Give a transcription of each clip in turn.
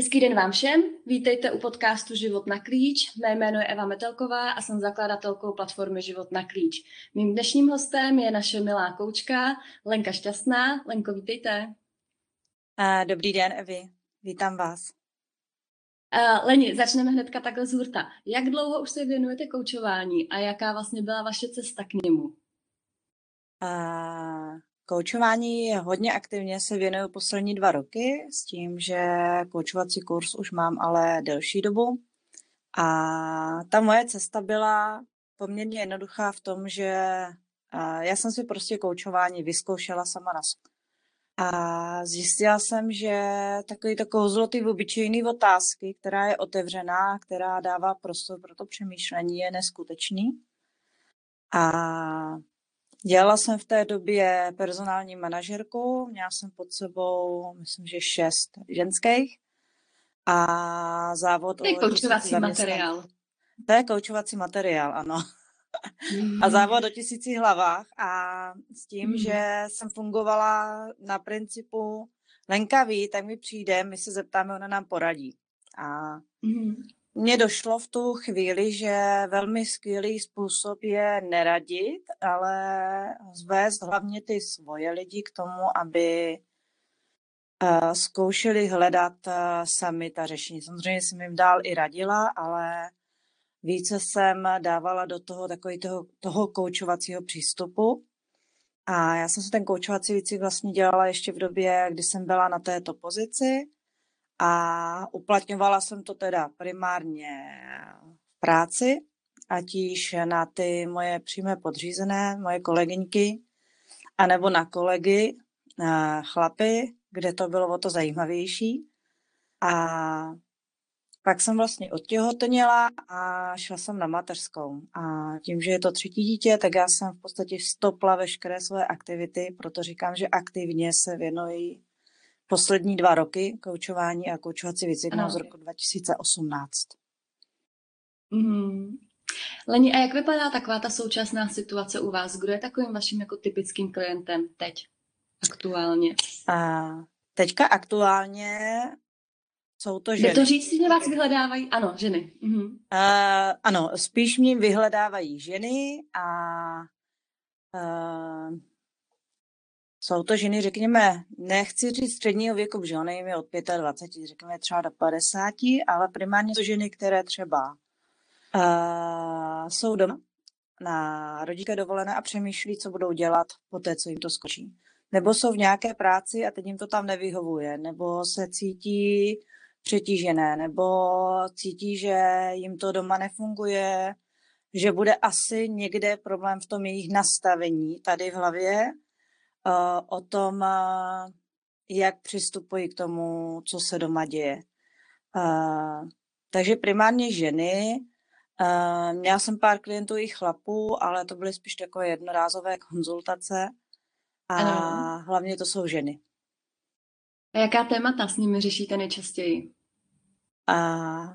Hezký den vám všem, vítejte u podcastu Život na klíč. Mé jméno je Eva Metelková a jsem zakladatelkou platformy Život na klíč. Mým dnešním hostem je naše milá koučka Lenka Šťastná. Lenko, vítejte. Dobrý den, Evi. Vítám vás. Leni, začneme hnedka takhle z hurta. Jak dlouho už se věnujete koučování a jaká vlastně byla vaše cesta k němu? Uh, koučování hodně aktivně se věnuju poslední dva roky s tím, že koučovací kurz už mám ale delší dobu. A ta moje cesta byla poměrně jednoduchá v tom, že já jsem si prostě koučování vyzkoušela sama na sobě. A zjistila jsem, že takový to kouzlo ty obyčejné otázky, která je otevřená, která dává prostor pro to přemýšlení, je neskutečný. A dělala jsem v té době personální manažerku, měla jsem pod sebou, myslím, že šest ženských a závod... To je koučovací materiál. To je koučovací materiál, ano a závod o tisíci hlavách a s tím, mm. že jsem fungovala na principu Lenka ví, tak mi přijde, my se zeptáme, ona nám poradí. A mm. Mně došlo v tu chvíli, že velmi skvělý způsob je neradit, ale zvést hlavně ty svoje lidi k tomu, aby uh, zkoušeli hledat uh, sami ta řešení. Samozřejmě jsem jim dál i radila, ale více jsem dávala do toho takový toho, toho koučovacího přístupu. A já jsem si ten koučovací výcvik vlastně dělala ještě v době, kdy jsem byla na této pozici a uplatňovala jsem to teda primárně v práci, ať již na ty moje přímé podřízené, moje kolegyňky, anebo na kolegy, na chlapy, kde to bylo o to zajímavější. A pak jsem vlastně odtěhotněla a šla jsem na mateřskou. A tím, že je to třetí dítě, tak já jsem v podstatě stopla veškeré své aktivity, proto říkám, že aktivně se věnuji poslední dva roky koučování a koučovací výcviku z roku 2018. Mm. Leni, a jak vypadá taková ta současná situace u vás? Kdo je takovým vaším jako typickým klientem teď, aktuálně? A teďka aktuálně jsou to ženy. Je to říct, že vás vyhledávají? Ano, ženy. Mhm. Uh, ano, spíš mě vyhledávají ženy a uh, jsou to ženy, řekněme, nechci říct středního věku, že ona je od 25, řekněme třeba do 50, ale primárně jsou ženy, které třeba uh, jsou doma na rodiče dovolené a přemýšlí, co budou dělat po té, co jim to skočí. Nebo jsou v nějaké práci a teď jim to tam nevyhovuje, nebo se cítí přetížené nebo cítí, že jim to doma nefunguje, že bude asi někde problém v tom jejich nastavení tady v hlavě, o tom, jak přistupují k tomu, co se doma děje. Takže primárně ženy, měla jsem pár klientů i chlapů, ale to byly spíš takové jednorázové konzultace a ano. hlavně to jsou ženy. A jaká témata s nimi řešíte nejčastěji? A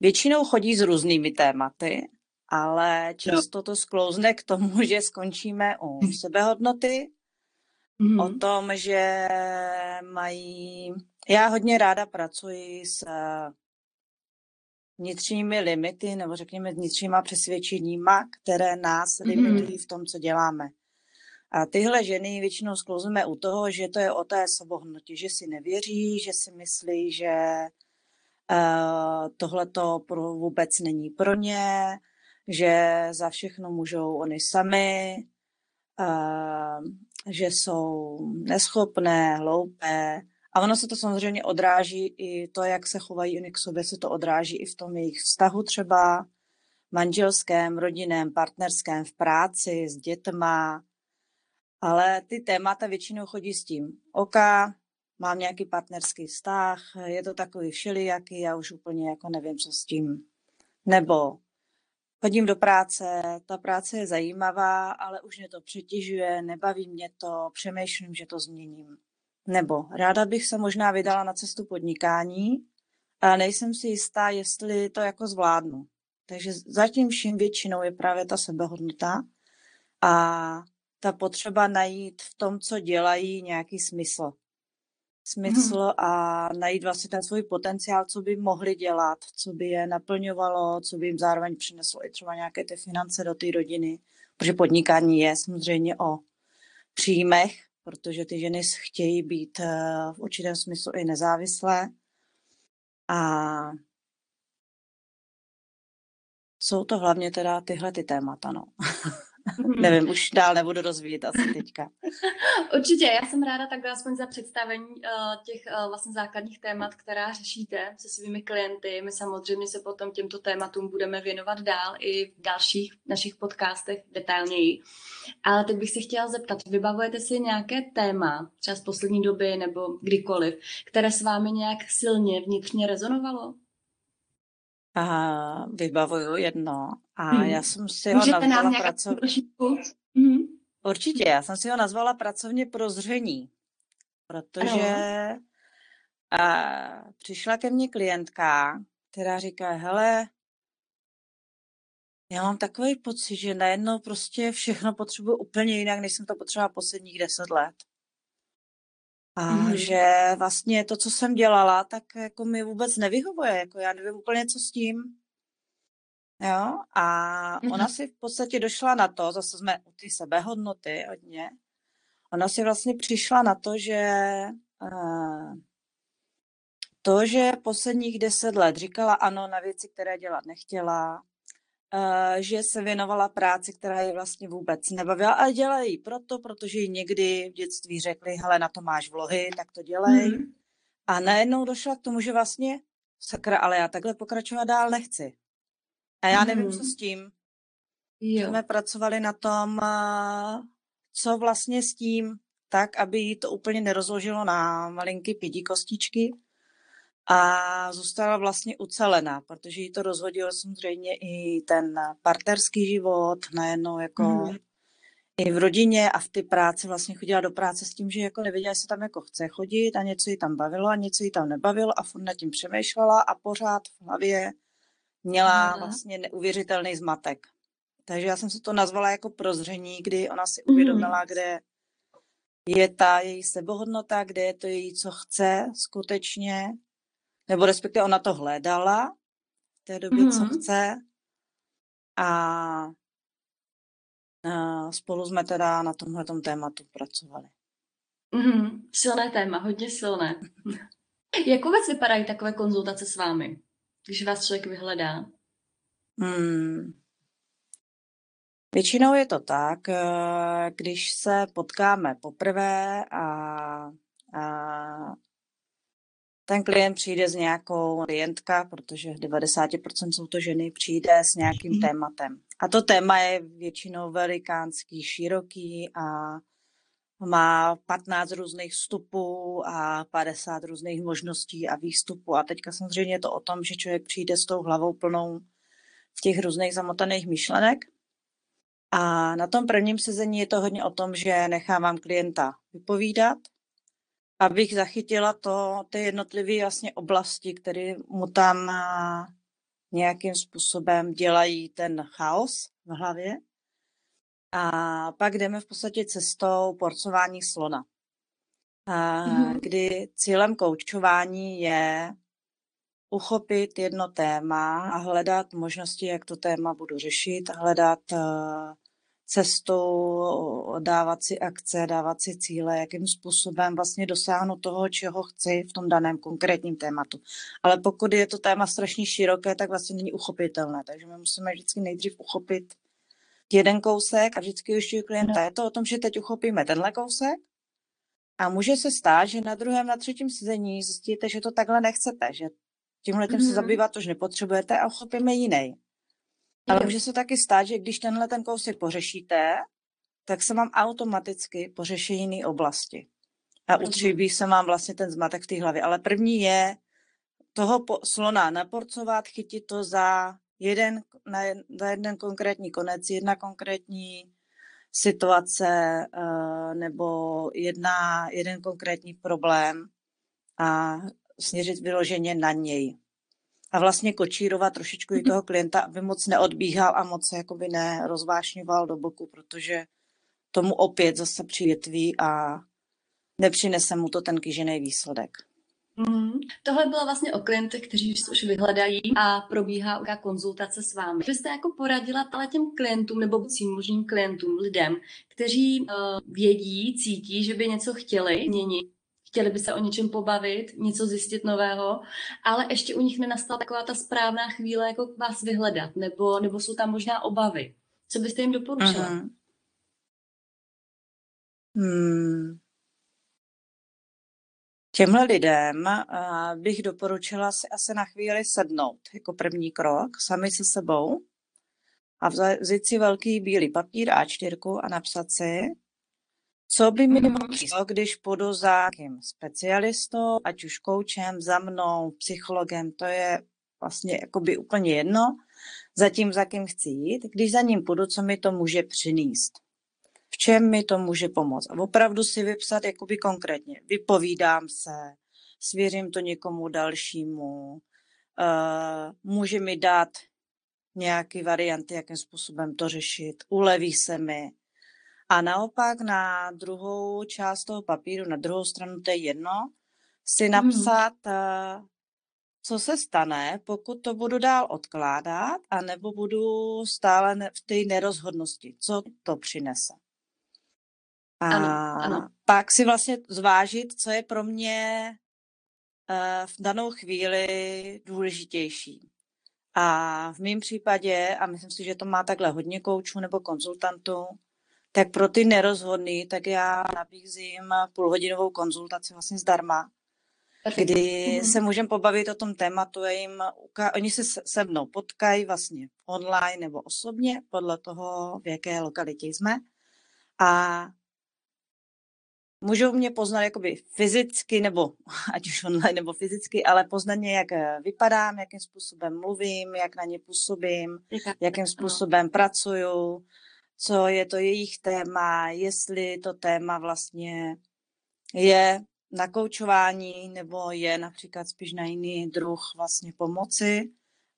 většinou chodí s různými tématy, ale často to sklouzne k tomu, že skončíme u sebehodnoty, mm-hmm. o tom, že mají... Já hodně ráda pracuji s vnitřními limity, nebo řekněme vnitřníma přesvědčeníma, které nás mm-hmm. limitují v tom, co děláme. A tyhle ženy většinou sklouzíme u toho, že to je o té sobohnotě, že si nevěří, že si myslí, že uh, tohle to vůbec není pro ně, že za všechno můžou oni sami, uh, že jsou neschopné, hloupé. A ono se to samozřejmě odráží i to, jak se chovají oni k sobě, se to odráží i v tom jejich vztahu třeba manželském, rodinném, partnerském, v práci, s dětma, ale ty témata většinou chodí s tím. Oka, mám nějaký partnerský vztah, je to takový všelijaký, já už úplně jako nevím, co s tím. Nebo chodím do práce, ta práce je zajímavá, ale už mě to přetěžuje, nebaví mě to, přemýšlím, že to změním. Nebo ráda bych se možná vydala na cestu podnikání, ale nejsem si jistá, jestli to jako zvládnu. Takže zatím vším většinou je právě ta sebehodnota a ta potřeba najít v tom, co dělají, nějaký smysl. Smysl mm. a najít vlastně ten svůj potenciál, co by mohli dělat, co by je naplňovalo, co by jim zároveň přineslo i třeba nějaké ty finance do té rodiny, protože podnikání je samozřejmě o příjmech, protože ty ženy chtějí být eh, v určitém smyslu i nezávislé. A jsou to hlavně teda tyhle ty témata, no. Hmm. Nevím, už dál nebudu rozvíjet asi teďka. Určitě, já jsem ráda takhle aspoň za představení uh, těch uh, vlastně základních témat, která řešíte se svými klienty. My samozřejmě se potom těmto tématům budeme věnovat dál i v dalších našich podcastech detailněji. Ale teď bych se chtěla zeptat, vybavujete si nějaké téma, třeba z poslední doby nebo kdykoliv, které s vámi nějak silně vnitřně rezonovalo? A vybavuju jedno a hmm. já jsem si Můžete ho nazvala pracovně. Hmm. Určitě, já jsem si ho nazvala pracovně prozření, protože a přišla ke mně klientka, která říká, hele, já mám takový pocit, že najednou prostě všechno potřebuji úplně jinak, než jsem to potřebovala posledních deset let. A mm. že vlastně to, co jsem dělala, tak jako mi vůbec nevyhovuje. Jako já nevím úplně, co s tím. Jo? A mm. ona si v podstatě došla na to, zase jsme u ty sebehodnoty hodně, ona si vlastně přišla na to, že uh, to, že posledních deset let říkala ano na věci, které dělat nechtěla, že se věnovala práci, která je vlastně vůbec nebavila, ale dělají proto, protože jí někdy v dětství řekli, hele, na to máš vlohy, tak to dělej. Mm. A najednou došla k tomu, že vlastně, sakra, ale já takhle pokračovat dál nechci. A já nevím, mm. co s tím. Jo. Jsme pracovali na tom, eh, co vlastně s tím, tak, aby jí to úplně nerozložilo na malinké pěti kostičky, a zůstala vlastně ucelená, protože jí to rozhodilo samozřejmě i ten partnerský život, najednou jako mm. i v rodině a v ty práci vlastně chodila do práce s tím, že jako nevěděla, jestli tam jako chce chodit a něco jí tam bavilo a něco jí tam nebavilo a furt nad tím přemýšlela a pořád v hlavě měla mm. vlastně neuvěřitelný zmatek. Takže já jsem se to nazvala jako prozření, kdy ona si uvědomila, mm. kde je ta její sebohodnota, kde je to její, co chce skutečně nebo respektive ona to hledala v té době, mm-hmm. co chce. A, a spolu jsme teda na tomhle tématu pracovali. Mm-hmm. Silné téma, hodně silné. Jak vůbec vypadají takové konzultace s vámi, když vás člověk vyhledá? Hmm. Většinou je to tak, eh, když se potkáme poprvé a, a ten klient přijde s nějakou klientka, protože 90% jsou to ženy, přijde s nějakým mm. tématem. A to téma je většinou velikánský, široký a má 15 různých vstupů a 50 různých možností a výstupů. A teďka samozřejmě je to o tom, že člověk přijde s tou hlavou plnou v těch různých zamotaných myšlenek. A na tom prvním sezení je to hodně o tom, že nechávám klienta vypovídat, abych zachytila to, ty jednotlivé vlastně oblasti, které mu tam nějakým způsobem dělají ten chaos v hlavě. A pak jdeme v podstatě cestou porcování slona, a mm-hmm. kdy cílem koučování je uchopit jedno téma a hledat možnosti, jak to téma budu řešit, hledat cestou, dávat si akce, dávat si cíle, jakým způsobem vlastně dosáhnu toho, čeho chci v tom daném konkrétním tématu. Ale pokud je to téma strašně široké, tak vlastně není uchopitelné. Takže my musíme vždycky nejdřív uchopit jeden kousek a vždycky ještě klienta. Je to o tom, že teď uchopíme tenhle kousek a může se stát, že na druhém, na třetím sezení zjistíte, že to takhle nechcete, že tímhle tím mm-hmm. se mhm. zabývat už nepotřebujete a uchopíme jiný. Ale může se taky stát, že když tenhle ten kousek pořešíte, tak se vám automaticky pořeší jiné oblasti. A utříbí se vám vlastně ten zmatek v té hlavě. Ale první je toho slona naporcovat, chytit to za jeden, na, za jeden konkrétní konec, jedna konkrétní situace uh, nebo jedna, jeden konkrétní problém a směřit vyloženě na něj a vlastně kočírovat trošičku i toho klienta, aby moc neodbíhal a moc se jakoby nerozvášňoval do boku, protože tomu opět zase přijetví a nepřinese mu to ten kýžený výsledek. Mm. Tohle bylo vlastně o klientech, kteří už vyhledají a probíhá nějaká konzultace s vámi. Vy jste jako poradila ale těm klientům nebo budoucím možným klientům, lidem, kteří uh, vědí, cítí, že by něco chtěli měnit, chtěli by se o něčem pobavit, něco zjistit nového, ale ještě u nich nenastala taková ta správná chvíle, jako vás vyhledat, nebo, nebo jsou tam možná obavy. Co byste jim doporučila? Uh-huh. Hmm. Těmhle lidem bych doporučila si asi na chvíli sednout jako první krok, sami se sebou a vzít si velký bílý papír A4 a napsat si, co by mi mm-hmm. přišlo, když půjdu za nějakým specialistou, ať už koučem, za mnou, psychologem, to je vlastně jakoby úplně jedno, za tím, za kým chci jít, když za ním půjdu, co mi to může přinést v čem mi to může pomoct. A opravdu si vypsat jakoby konkrétně. Vypovídám se, svěřím to někomu dalšímu, uh, může mi dát nějaké varianty, jakým způsobem to řešit, uleví se mi. A naopak na druhou část toho papíru, na druhou stranu, to je jedno, si hmm. napsat, hmm. co se stane, pokud to budu dál odkládat, anebo budu stále v té nerozhodnosti, co to přinese. A ano, ano. pak si vlastně zvážit, co je pro mě uh, v danou chvíli důležitější. A v mém případě, a myslím si, že to má takhle hodně koučů nebo konzultantů, tak pro ty nerozhodný, tak já nabízím půlhodinovou konzultaci vlastně zdarma, kdy mhm. se můžeme pobavit o tom tématu. Jim, oni se se mnou potkají vlastně online nebo osobně, podle toho, v jaké lokalitě jsme. A můžou mě poznat jakoby fyzicky, nebo ať už online nebo fyzicky, ale poznat mě, jak vypadám, jakým způsobem mluvím, jak na ně působím, jakým způsobem pracuju, co je to jejich téma, jestli to téma vlastně je na koučování nebo je například spíš na jiný druh vlastně pomoci,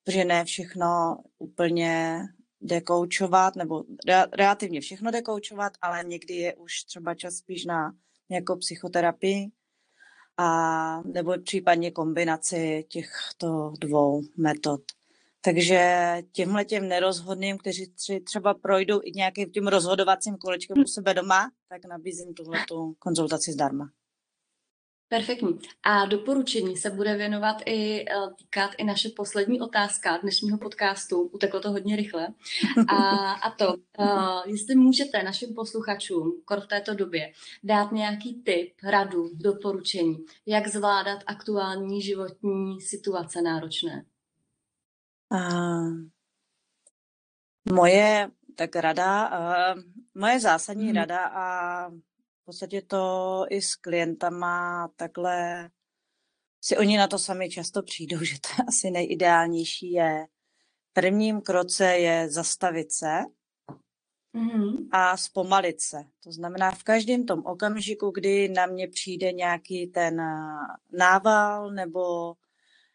protože ne všechno úplně jde koučovat, nebo relativně všechno jde koučovat, ale někdy je už třeba čas spíš na jako psychoterapii a nebo případně kombinaci těchto dvou metod. Takže těmhle těm nerozhodným, kteří třeba projdou i nějakým tím rozhodovacím kolečkem u sebe doma, tak nabízím tuhletu konzultaci zdarma. Perfektní. A doporučení se bude věnovat i eh, týkat i naše poslední otázka dnešního podcastu. Uteklo to hodně rychle. A, a to, uh, jestli můžete našim posluchačům kor v této době dát nějaký tip, radu, doporučení, jak zvládat aktuální životní situace náročné. Uh, moje tak rada, uh, moje zásadní hmm. rada a v podstatě to i s klientama takhle si oni na to sami často přijdou, že to asi nejideálnější je. Prvním kroce je zastavit se mm-hmm. a zpomalit se. To znamená v každém tom okamžiku, kdy na mě přijde nějaký ten nával nebo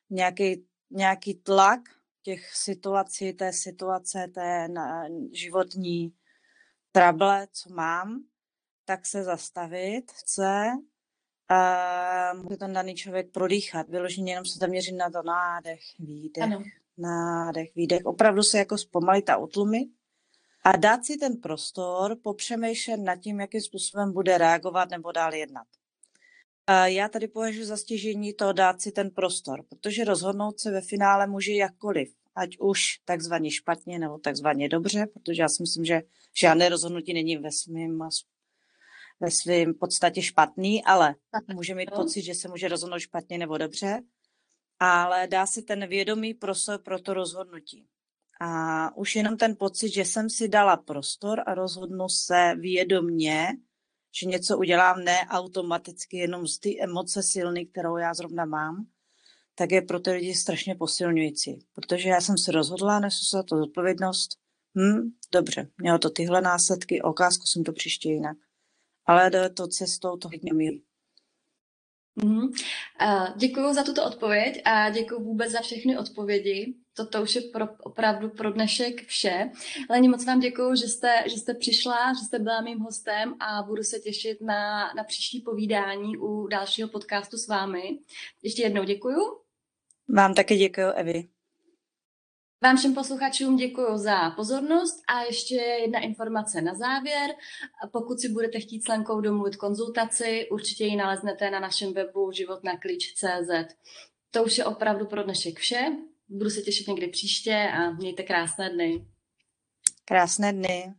nějaký, nějaký tlak těch situací, té situace, té životní trable, co mám, tak se zastavit chce a může ten daný člověk prodýchat, vyloženě jenom se zaměřit na to nádech, výdech, ano. nádech, výdech, opravdu se jako zpomalit a utlumit a dát si ten prostor popřemýšlet nad tím, jakým způsobem bude reagovat nebo dál jednat. A já tady považuji za stěžení to dát si ten prostor, protože rozhodnout se ve finále může jakkoliv, ať už takzvaně špatně nebo takzvaně dobře, protože já si myslím, že žádné rozhodnutí není ve svém ve svém podstatě špatný, ale může mít pocit, že se může rozhodnout špatně nebo dobře, ale dá si ten vědomý prostor pro to rozhodnutí. A už jenom ten pocit, že jsem si dala prostor a rozhodnu se vědomně, že něco udělám ne automaticky, jenom z ty emoce silný, kterou já zrovna mám, tak je pro ty lidi strašně posilňující. Protože já jsem se rozhodla, nesu se to zodpovědnost, hm, dobře, mělo to tyhle následky, ok, zkusím to příště jinak ale to cestou to hodně milí. Mm-hmm. Uh, děkuji za tuto odpověď a děkuji vůbec za všechny odpovědi. to, to už je pro, opravdu pro dnešek vše. Leni, moc vám děkuji, že jste, že jste přišla, že jste byla mým hostem a budu se těšit na, na příští povídání u dalšího podcastu s vámi. Ještě jednou děkuji. Vám taky děkuji, Evi. Vám všem posluchačům děkuji za pozornost a ještě jedna informace na závěr. Pokud si budete chtít s Lenkou domluvit konzultaci, určitě ji naleznete na našem webu životnaklíč.cz. To už je opravdu pro dnešek vše. Budu se těšit někdy příště a mějte krásné dny. Krásné dny.